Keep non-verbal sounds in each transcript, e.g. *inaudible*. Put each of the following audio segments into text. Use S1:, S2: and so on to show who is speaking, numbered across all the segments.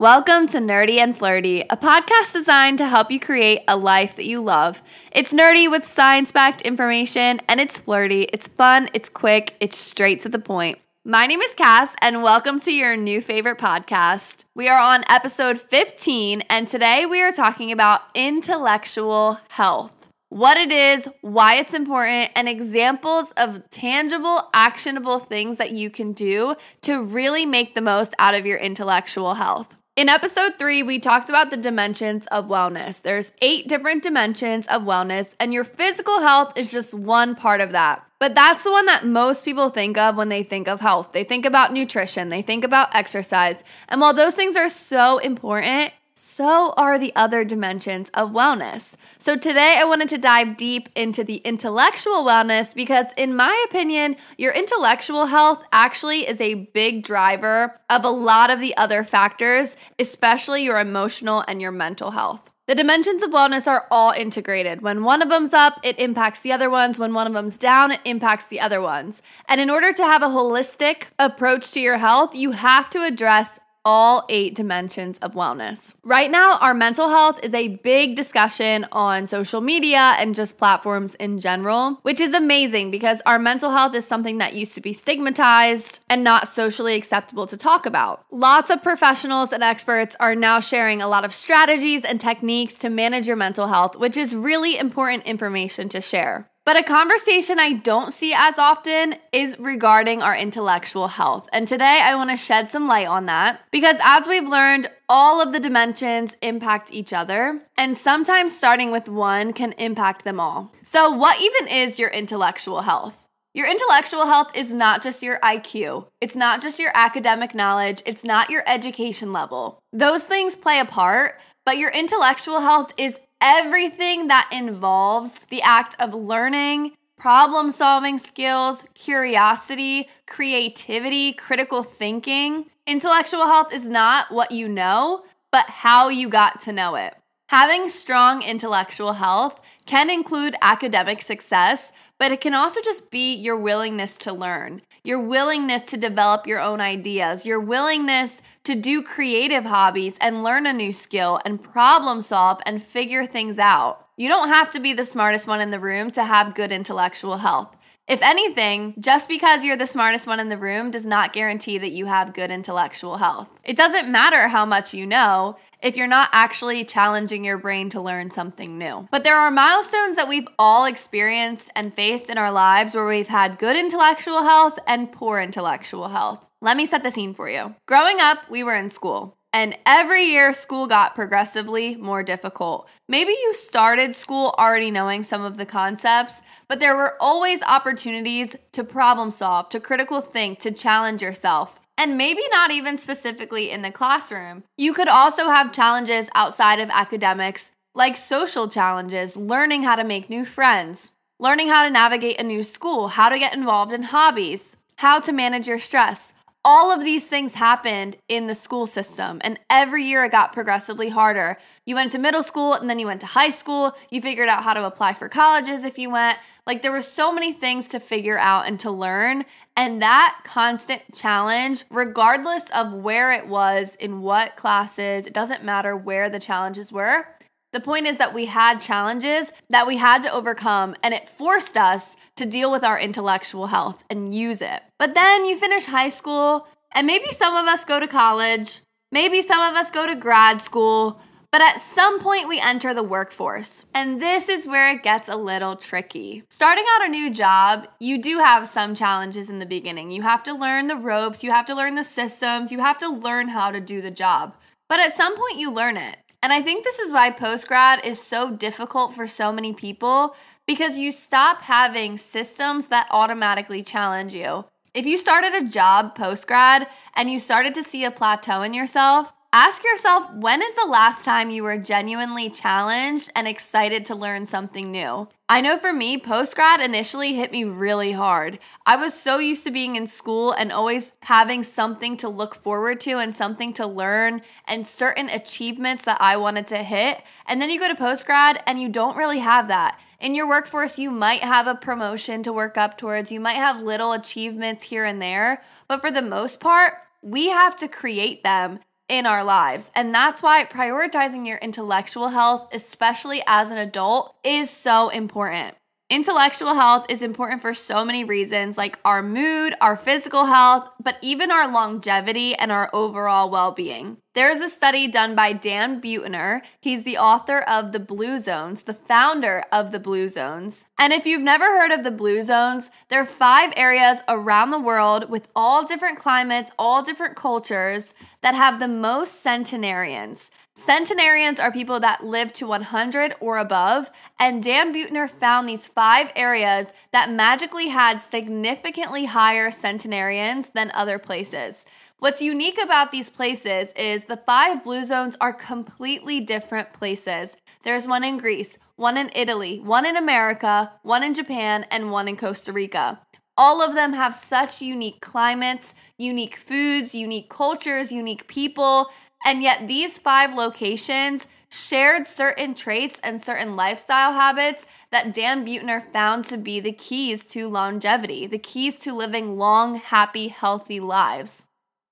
S1: Welcome to Nerdy and Flirty, a podcast designed to help you create a life that you love. It's nerdy with science backed information, and it's flirty. It's fun, it's quick, it's straight to the point. My name is Cass, and welcome to your new favorite podcast. We are on episode 15, and today we are talking about intellectual health what it is, why it's important, and examples of tangible, actionable things that you can do to really make the most out of your intellectual health. In episode three, we talked about the dimensions of wellness. There's eight different dimensions of wellness, and your physical health is just one part of that. But that's the one that most people think of when they think of health. They think about nutrition, they think about exercise. And while those things are so important, so are the other dimensions of wellness. So, today I wanted to dive deep into the intellectual wellness because, in my opinion, your intellectual health actually is a big driver of a lot of the other factors, especially your emotional and your mental health. The dimensions of wellness are all integrated. When one of them's up, it impacts the other ones. When one of them's down, it impacts the other ones. And in order to have a holistic approach to your health, you have to address all eight dimensions of wellness. Right now, our mental health is a big discussion on social media and just platforms in general, which is amazing because our mental health is something that used to be stigmatized and not socially acceptable to talk about. Lots of professionals and experts are now sharing a lot of strategies and techniques to manage your mental health, which is really important information to share. But a conversation I don't see as often is regarding our intellectual health. And today I want to shed some light on that because as we've learned, all of the dimensions impact each other, and sometimes starting with one can impact them all. So, what even is your intellectual health? Your intellectual health is not just your IQ. It's not just your academic knowledge. It's not your education level. Those things play a part, but your intellectual health is everything that involves the act of learning, problem solving skills, curiosity, creativity, critical thinking. Intellectual health is not what you know, but how you got to know it. Having strong intellectual health can include academic success, but it can also just be your willingness to learn, your willingness to develop your own ideas, your willingness to do creative hobbies and learn a new skill and problem solve and figure things out. You don't have to be the smartest one in the room to have good intellectual health. If anything, just because you're the smartest one in the room does not guarantee that you have good intellectual health. It doesn't matter how much you know if you're not actually challenging your brain to learn something new. But there are milestones that we've all experienced and faced in our lives where we've had good intellectual health and poor intellectual health. Let me set the scene for you. Growing up, we were in school. And every year, school got progressively more difficult. Maybe you started school already knowing some of the concepts, but there were always opportunities to problem solve, to critical think, to challenge yourself. And maybe not even specifically in the classroom. You could also have challenges outside of academics, like social challenges, learning how to make new friends, learning how to navigate a new school, how to get involved in hobbies, how to manage your stress all of these things happened in the school system and every year it got progressively harder. You went to middle school and then you went to high school. You figured out how to apply for colleges if you went. Like there were so many things to figure out and to learn and that constant challenge regardless of where it was in what classes it doesn't matter where the challenges were the point is that we had challenges that we had to overcome, and it forced us to deal with our intellectual health and use it. But then you finish high school, and maybe some of us go to college, maybe some of us go to grad school, but at some point we enter the workforce. And this is where it gets a little tricky. Starting out a new job, you do have some challenges in the beginning. You have to learn the ropes, you have to learn the systems, you have to learn how to do the job. But at some point, you learn it. And I think this is why post grad is so difficult for so many people because you stop having systems that automatically challenge you. If you started a job post grad and you started to see a plateau in yourself, Ask yourself when is the last time you were genuinely challenged and excited to learn something new? I know for me, post grad initially hit me really hard. I was so used to being in school and always having something to look forward to and something to learn and certain achievements that I wanted to hit. And then you go to post grad and you don't really have that. In your workforce, you might have a promotion to work up towards, you might have little achievements here and there, but for the most part, we have to create them in our lives. And that's why prioritizing your intellectual health, especially as an adult, is so important. Intellectual health is important for so many reasons, like our mood, our physical health, but even our longevity and our overall well being. There's a study done by Dan Buettner. He's the author of The Blue Zones, the founder of the Blue Zones. And if you've never heard of the Blue Zones, there are five areas around the world with all different climates, all different cultures that have the most centenarians. Centenarians are people that live to 100 or above, and Dan Buettner found these five areas that magically had significantly higher centenarians than other places. What's unique about these places is the five blue zones are completely different places. There's one in Greece, one in Italy, one in America, one in Japan, and one in Costa Rica. All of them have such unique climates, unique foods, unique cultures, unique people, and yet, these five locations shared certain traits and certain lifestyle habits that Dan Buettner found to be the keys to longevity, the keys to living long, happy, healthy lives.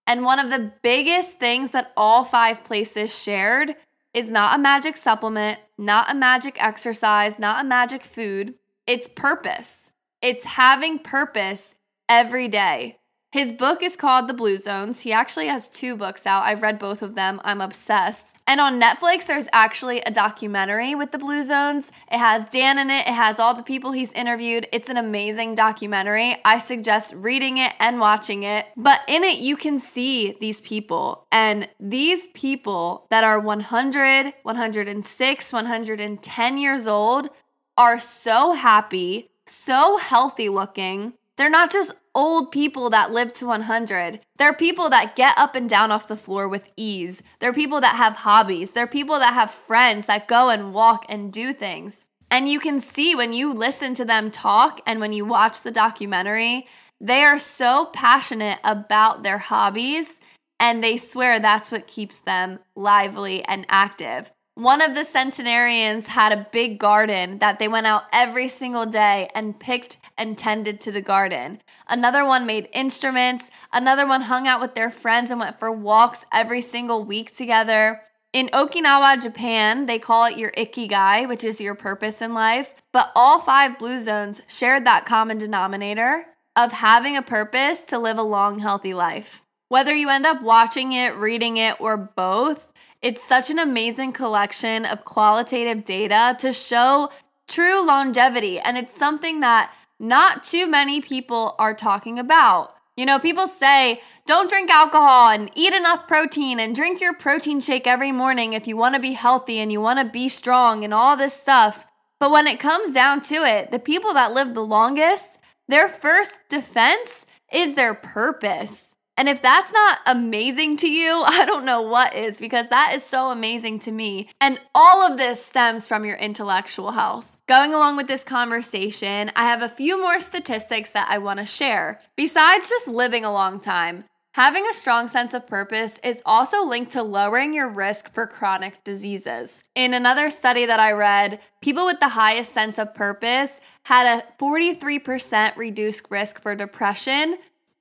S1: And one of the biggest things that all five places shared is not a magic supplement, not a magic exercise, not a magic food. It's purpose. It's having purpose every day. His book is called The Blue Zones. He actually has two books out. I've read both of them. I'm obsessed. And on Netflix, there's actually a documentary with the Blue Zones. It has Dan in it, it has all the people he's interviewed. It's an amazing documentary. I suggest reading it and watching it. But in it, you can see these people. And these people that are 100, 106, 110 years old are so happy, so healthy looking. They're not just old people that live to 100. They're people that get up and down off the floor with ease. They're people that have hobbies. They're people that have friends that go and walk and do things. And you can see when you listen to them talk and when you watch the documentary, they are so passionate about their hobbies and they swear that's what keeps them lively and active. One of the centenarians had a big garden that they went out every single day and picked and tended to the garden. Another one made instruments. Another one hung out with their friends and went for walks every single week together. In Okinawa, Japan, they call it your ikigai, which is your purpose in life. But all five blue zones shared that common denominator of having a purpose to live a long, healthy life. Whether you end up watching it, reading it, or both, it's such an amazing collection of qualitative data to show true longevity. And it's something that not too many people are talking about. You know, people say, don't drink alcohol and eat enough protein and drink your protein shake every morning if you want to be healthy and you want to be strong and all this stuff. But when it comes down to it, the people that live the longest, their first defense is their purpose. And if that's not amazing to you, *laughs* I don't know what is because that is so amazing to me. And all of this stems from your intellectual health. Going along with this conversation, I have a few more statistics that I want to share. Besides just living a long time, Having a strong sense of purpose is also linked to lowering your risk for chronic diseases. In another study that I read, people with the highest sense of purpose had a 43% reduced risk for depression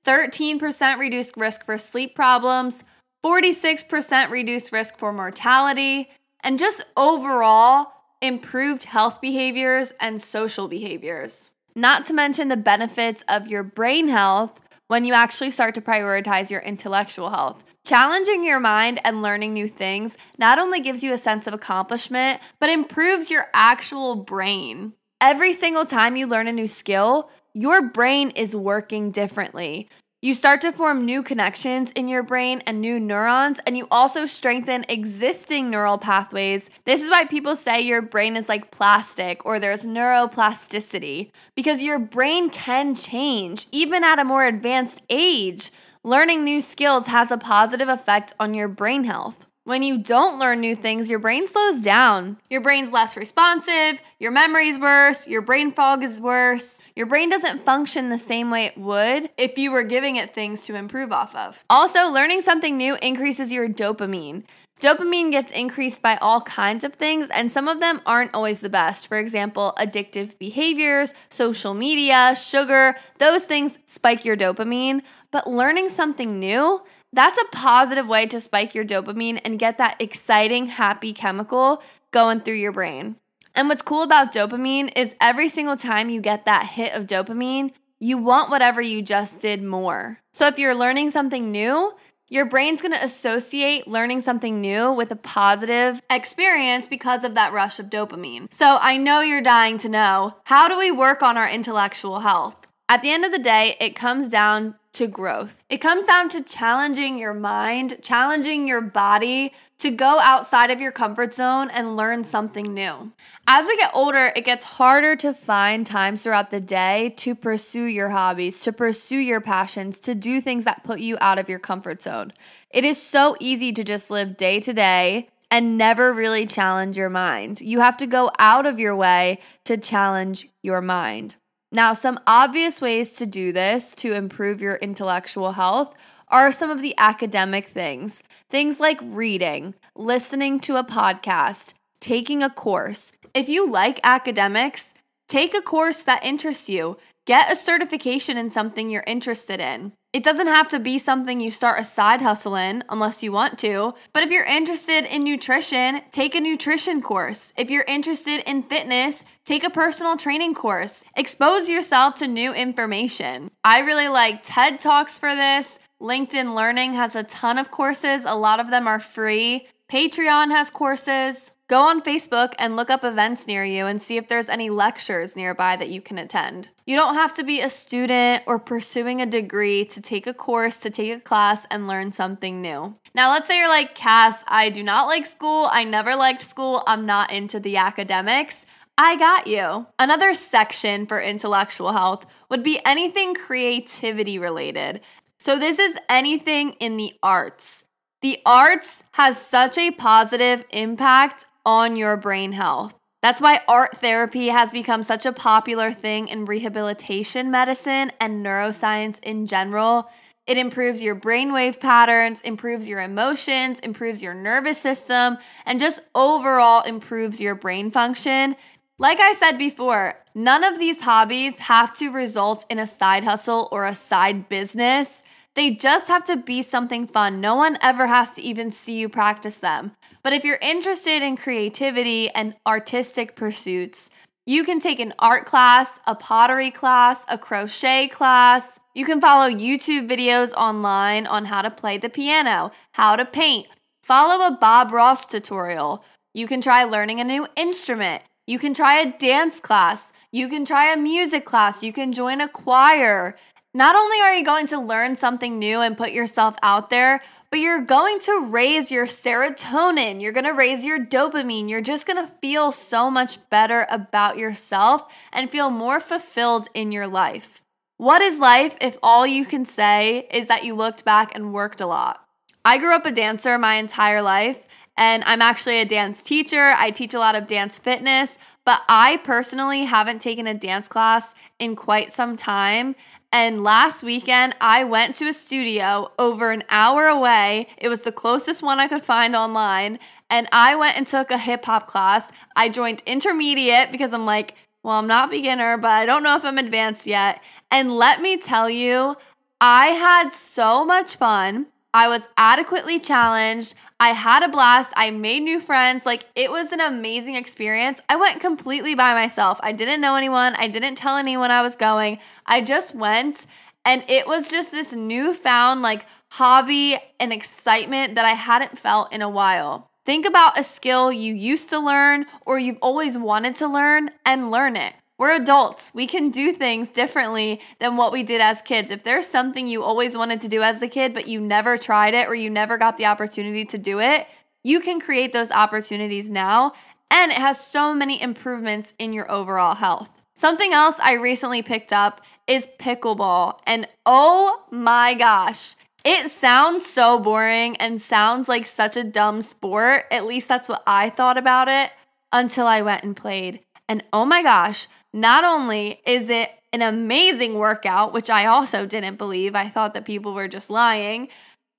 S1: 13% reduced risk for sleep problems, 46% reduced risk for mortality, and just overall improved health behaviors and social behaviors. Not to mention the benefits of your brain health when you actually start to prioritize your intellectual health. Challenging your mind and learning new things not only gives you a sense of accomplishment, but improves your actual brain. Every single time you learn a new skill, your brain is working differently. You start to form new connections in your brain and new neurons, and you also strengthen existing neural pathways. This is why people say your brain is like plastic or there's neuroplasticity, because your brain can change even at a more advanced age. Learning new skills has a positive effect on your brain health. When you don't learn new things, your brain slows down. Your brain's less responsive, your memory's worse, your brain fog is worse. Your brain doesn't function the same way it would if you were giving it things to improve off of. Also, learning something new increases your dopamine. Dopamine gets increased by all kinds of things, and some of them aren't always the best. For example, addictive behaviors, social media, sugar, those things spike your dopamine. But learning something new, That's a positive way to spike your dopamine and get that exciting, happy chemical going through your brain. And what's cool about dopamine is every single time you get that hit of dopamine, you want whatever you just did more. So if you're learning something new, your brain's gonna associate learning something new with a positive experience because of that rush of dopamine. So I know you're dying to know how do we work on our intellectual health? At the end of the day, it comes down to growth. It comes down to challenging your mind, challenging your body to go outside of your comfort zone and learn something new. As we get older, it gets harder to find times throughout the day to pursue your hobbies, to pursue your passions, to do things that put you out of your comfort zone. It is so easy to just live day to day and never really challenge your mind. You have to go out of your way to challenge your mind. Now, some obvious ways to do this to improve your intellectual health are some of the academic things. Things like reading, listening to a podcast, taking a course. If you like academics, take a course that interests you. Get a certification in something you're interested in. It doesn't have to be something you start a side hustle in unless you want to. But if you're interested in nutrition, take a nutrition course. If you're interested in fitness, take a personal training course. Expose yourself to new information. I really like TED Talks for this. LinkedIn Learning has a ton of courses, a lot of them are free. Patreon has courses. Go on Facebook and look up events near you and see if there's any lectures nearby that you can attend. You don't have to be a student or pursuing a degree to take a course, to take a class, and learn something new. Now, let's say you're like, Cass, I do not like school. I never liked school. I'm not into the academics. I got you. Another section for intellectual health would be anything creativity related. So, this is anything in the arts. The arts has such a positive impact on your brain health. That's why art therapy has become such a popular thing in rehabilitation medicine and neuroscience in general. It improves your brainwave patterns, improves your emotions, improves your nervous system, and just overall improves your brain function. Like I said before, none of these hobbies have to result in a side hustle or a side business. They just have to be something fun. No one ever has to even see you practice them. But if you're interested in creativity and artistic pursuits, you can take an art class, a pottery class, a crochet class. You can follow YouTube videos online on how to play the piano, how to paint. Follow a Bob Ross tutorial. You can try learning a new instrument. You can try a dance class. You can try a music class. You can join a choir. Not only are you going to learn something new and put yourself out there, but you're going to raise your serotonin. You're going to raise your dopamine. You're just going to feel so much better about yourself and feel more fulfilled in your life. What is life if all you can say is that you looked back and worked a lot? I grew up a dancer my entire life, and I'm actually a dance teacher. I teach a lot of dance fitness, but I personally haven't taken a dance class in quite some time. And last weekend, I went to a studio over an hour away. It was the closest one I could find online. And I went and took a hip hop class. I joined intermediate because I'm like, well, I'm not beginner, but I don't know if I'm advanced yet. And let me tell you, I had so much fun. I was adequately challenged. I had a blast. I made new friends. Like, it was an amazing experience. I went completely by myself. I didn't know anyone. I didn't tell anyone I was going. I just went, and it was just this newfound, like, hobby and excitement that I hadn't felt in a while. Think about a skill you used to learn or you've always wanted to learn and learn it. We're adults. We can do things differently than what we did as kids. If there's something you always wanted to do as a kid, but you never tried it or you never got the opportunity to do it, you can create those opportunities now. And it has so many improvements in your overall health. Something else I recently picked up is pickleball. And oh my gosh, it sounds so boring and sounds like such a dumb sport. At least that's what I thought about it until I went and played. And oh my gosh, not only is it an amazing workout, which I also didn't believe, I thought that people were just lying.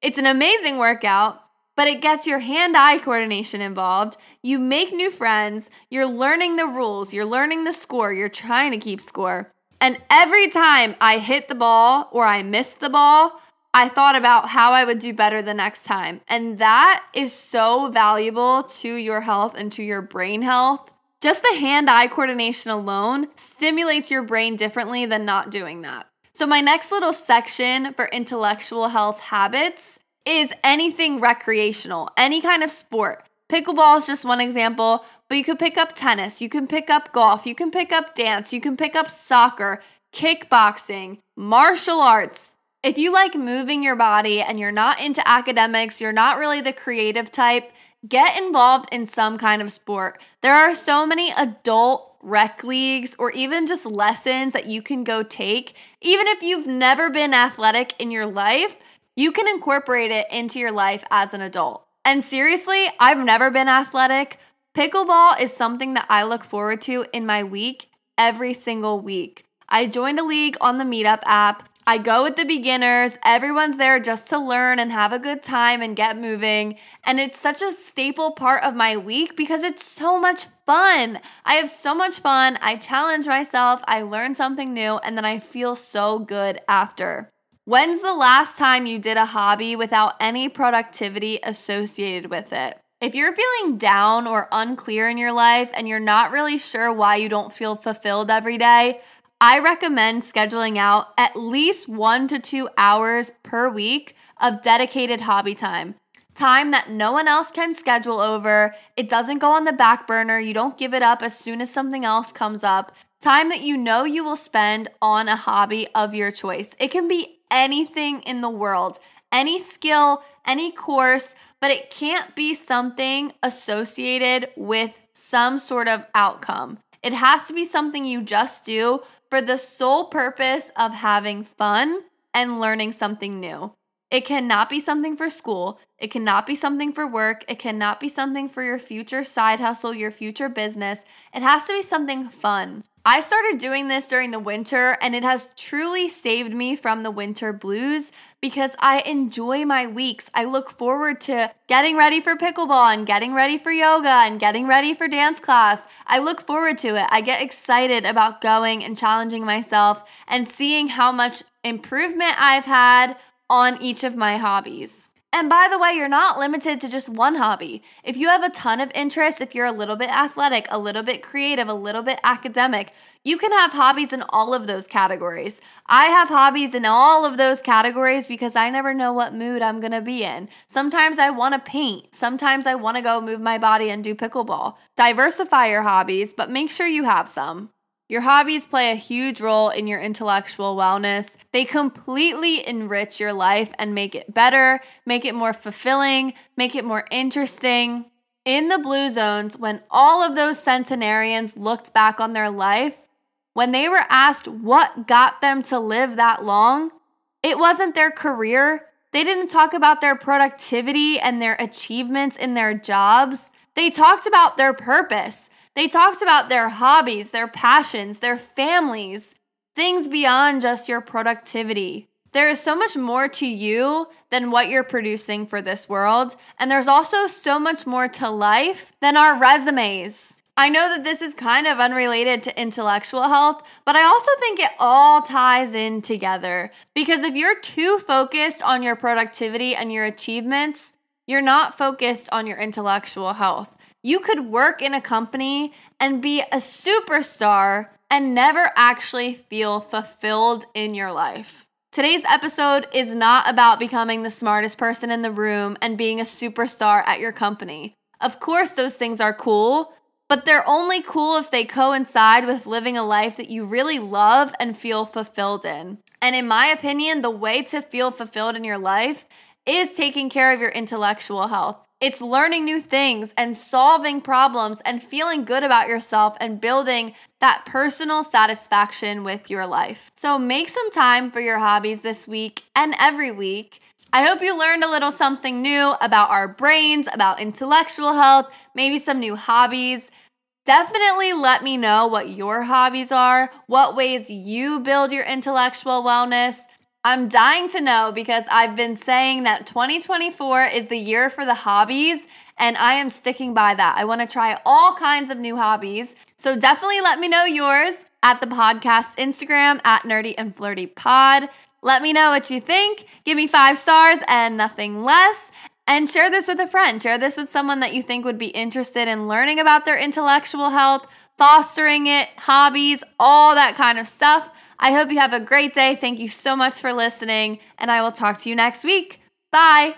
S1: It's an amazing workout, but it gets your hand eye coordination involved. You make new friends, you're learning the rules, you're learning the score, you're trying to keep score. And every time I hit the ball or I miss the ball, I thought about how I would do better the next time. And that is so valuable to your health and to your brain health. Just the hand eye coordination alone stimulates your brain differently than not doing that. So, my next little section for intellectual health habits is anything recreational, any kind of sport. Pickleball is just one example, but you could pick up tennis, you can pick up golf, you can pick up dance, you can pick up soccer, kickboxing, martial arts. If you like moving your body and you're not into academics, you're not really the creative type, get involved in some kind of sport. There are so many adult rec leagues or even just lessons that you can go take. Even if you've never been athletic in your life, you can incorporate it into your life as an adult. And seriously, I've never been athletic. Pickleball is something that I look forward to in my week every single week. I joined a league on the Meetup app. I go with the beginners. Everyone's there just to learn and have a good time and get moving. And it's such a staple part of my week because it's so much fun. I have so much fun. I challenge myself, I learn something new, and then I feel so good after. When's the last time you did a hobby without any productivity associated with it? If you're feeling down or unclear in your life and you're not really sure why you don't feel fulfilled every day, I recommend scheduling out at least one to two hours per week of dedicated hobby time. Time that no one else can schedule over. It doesn't go on the back burner. You don't give it up as soon as something else comes up. Time that you know you will spend on a hobby of your choice. It can be anything in the world, any skill, any course, but it can't be something associated with some sort of outcome. It has to be something you just do for the sole purpose of having fun and learning something new. It cannot be something for school. It cannot be something for work. It cannot be something for your future side hustle, your future business. It has to be something fun. I started doing this during the winter and it has truly saved me from the winter blues because I enjoy my weeks. I look forward to getting ready for pickleball and getting ready for yoga and getting ready for dance class. I look forward to it. I get excited about going and challenging myself and seeing how much improvement I've had on each of my hobbies. And by the way, you're not limited to just one hobby. If you have a ton of interest, if you're a little bit athletic, a little bit creative, a little bit academic, you can have hobbies in all of those categories. I have hobbies in all of those categories because I never know what mood I'm gonna be in. Sometimes I wanna paint, sometimes I wanna go move my body and do pickleball. Diversify your hobbies, but make sure you have some. Your hobbies play a huge role in your intellectual wellness. They completely enrich your life and make it better, make it more fulfilling, make it more interesting. In the blue zones, when all of those centenarians looked back on their life, when they were asked what got them to live that long, it wasn't their career. They didn't talk about their productivity and their achievements in their jobs. They talked about their purpose. They talked about their hobbies, their passions, their families, things beyond just your productivity. There is so much more to you than what you're producing for this world. And there's also so much more to life than our resumes. I know that this is kind of unrelated to intellectual health, but I also think it all ties in together. Because if you're too focused on your productivity and your achievements, you're not focused on your intellectual health. You could work in a company and be a superstar and never actually feel fulfilled in your life. Today's episode is not about becoming the smartest person in the room and being a superstar at your company. Of course, those things are cool, but they're only cool if they coincide with living a life that you really love and feel fulfilled in. And in my opinion, the way to feel fulfilled in your life is taking care of your intellectual health. It's learning new things and solving problems and feeling good about yourself and building that personal satisfaction with your life. So make some time for your hobbies this week and every week. I hope you learned a little something new about our brains, about intellectual health, maybe some new hobbies. Definitely let me know what your hobbies are, what ways you build your intellectual wellness. I'm dying to know because I've been saying that 2024 is the year for the hobbies, and I am sticking by that. I want to try all kinds of new hobbies. So definitely let me know yours at the podcast Instagram at Nerdy and Flirty Pod. Let me know what you think. Give me five stars and nothing less. And share this with a friend. Share this with someone that you think would be interested in learning about their intellectual health, fostering it, hobbies, all that kind of stuff. I hope you have a great day. Thank you so much for listening, and I will talk to you next week. Bye.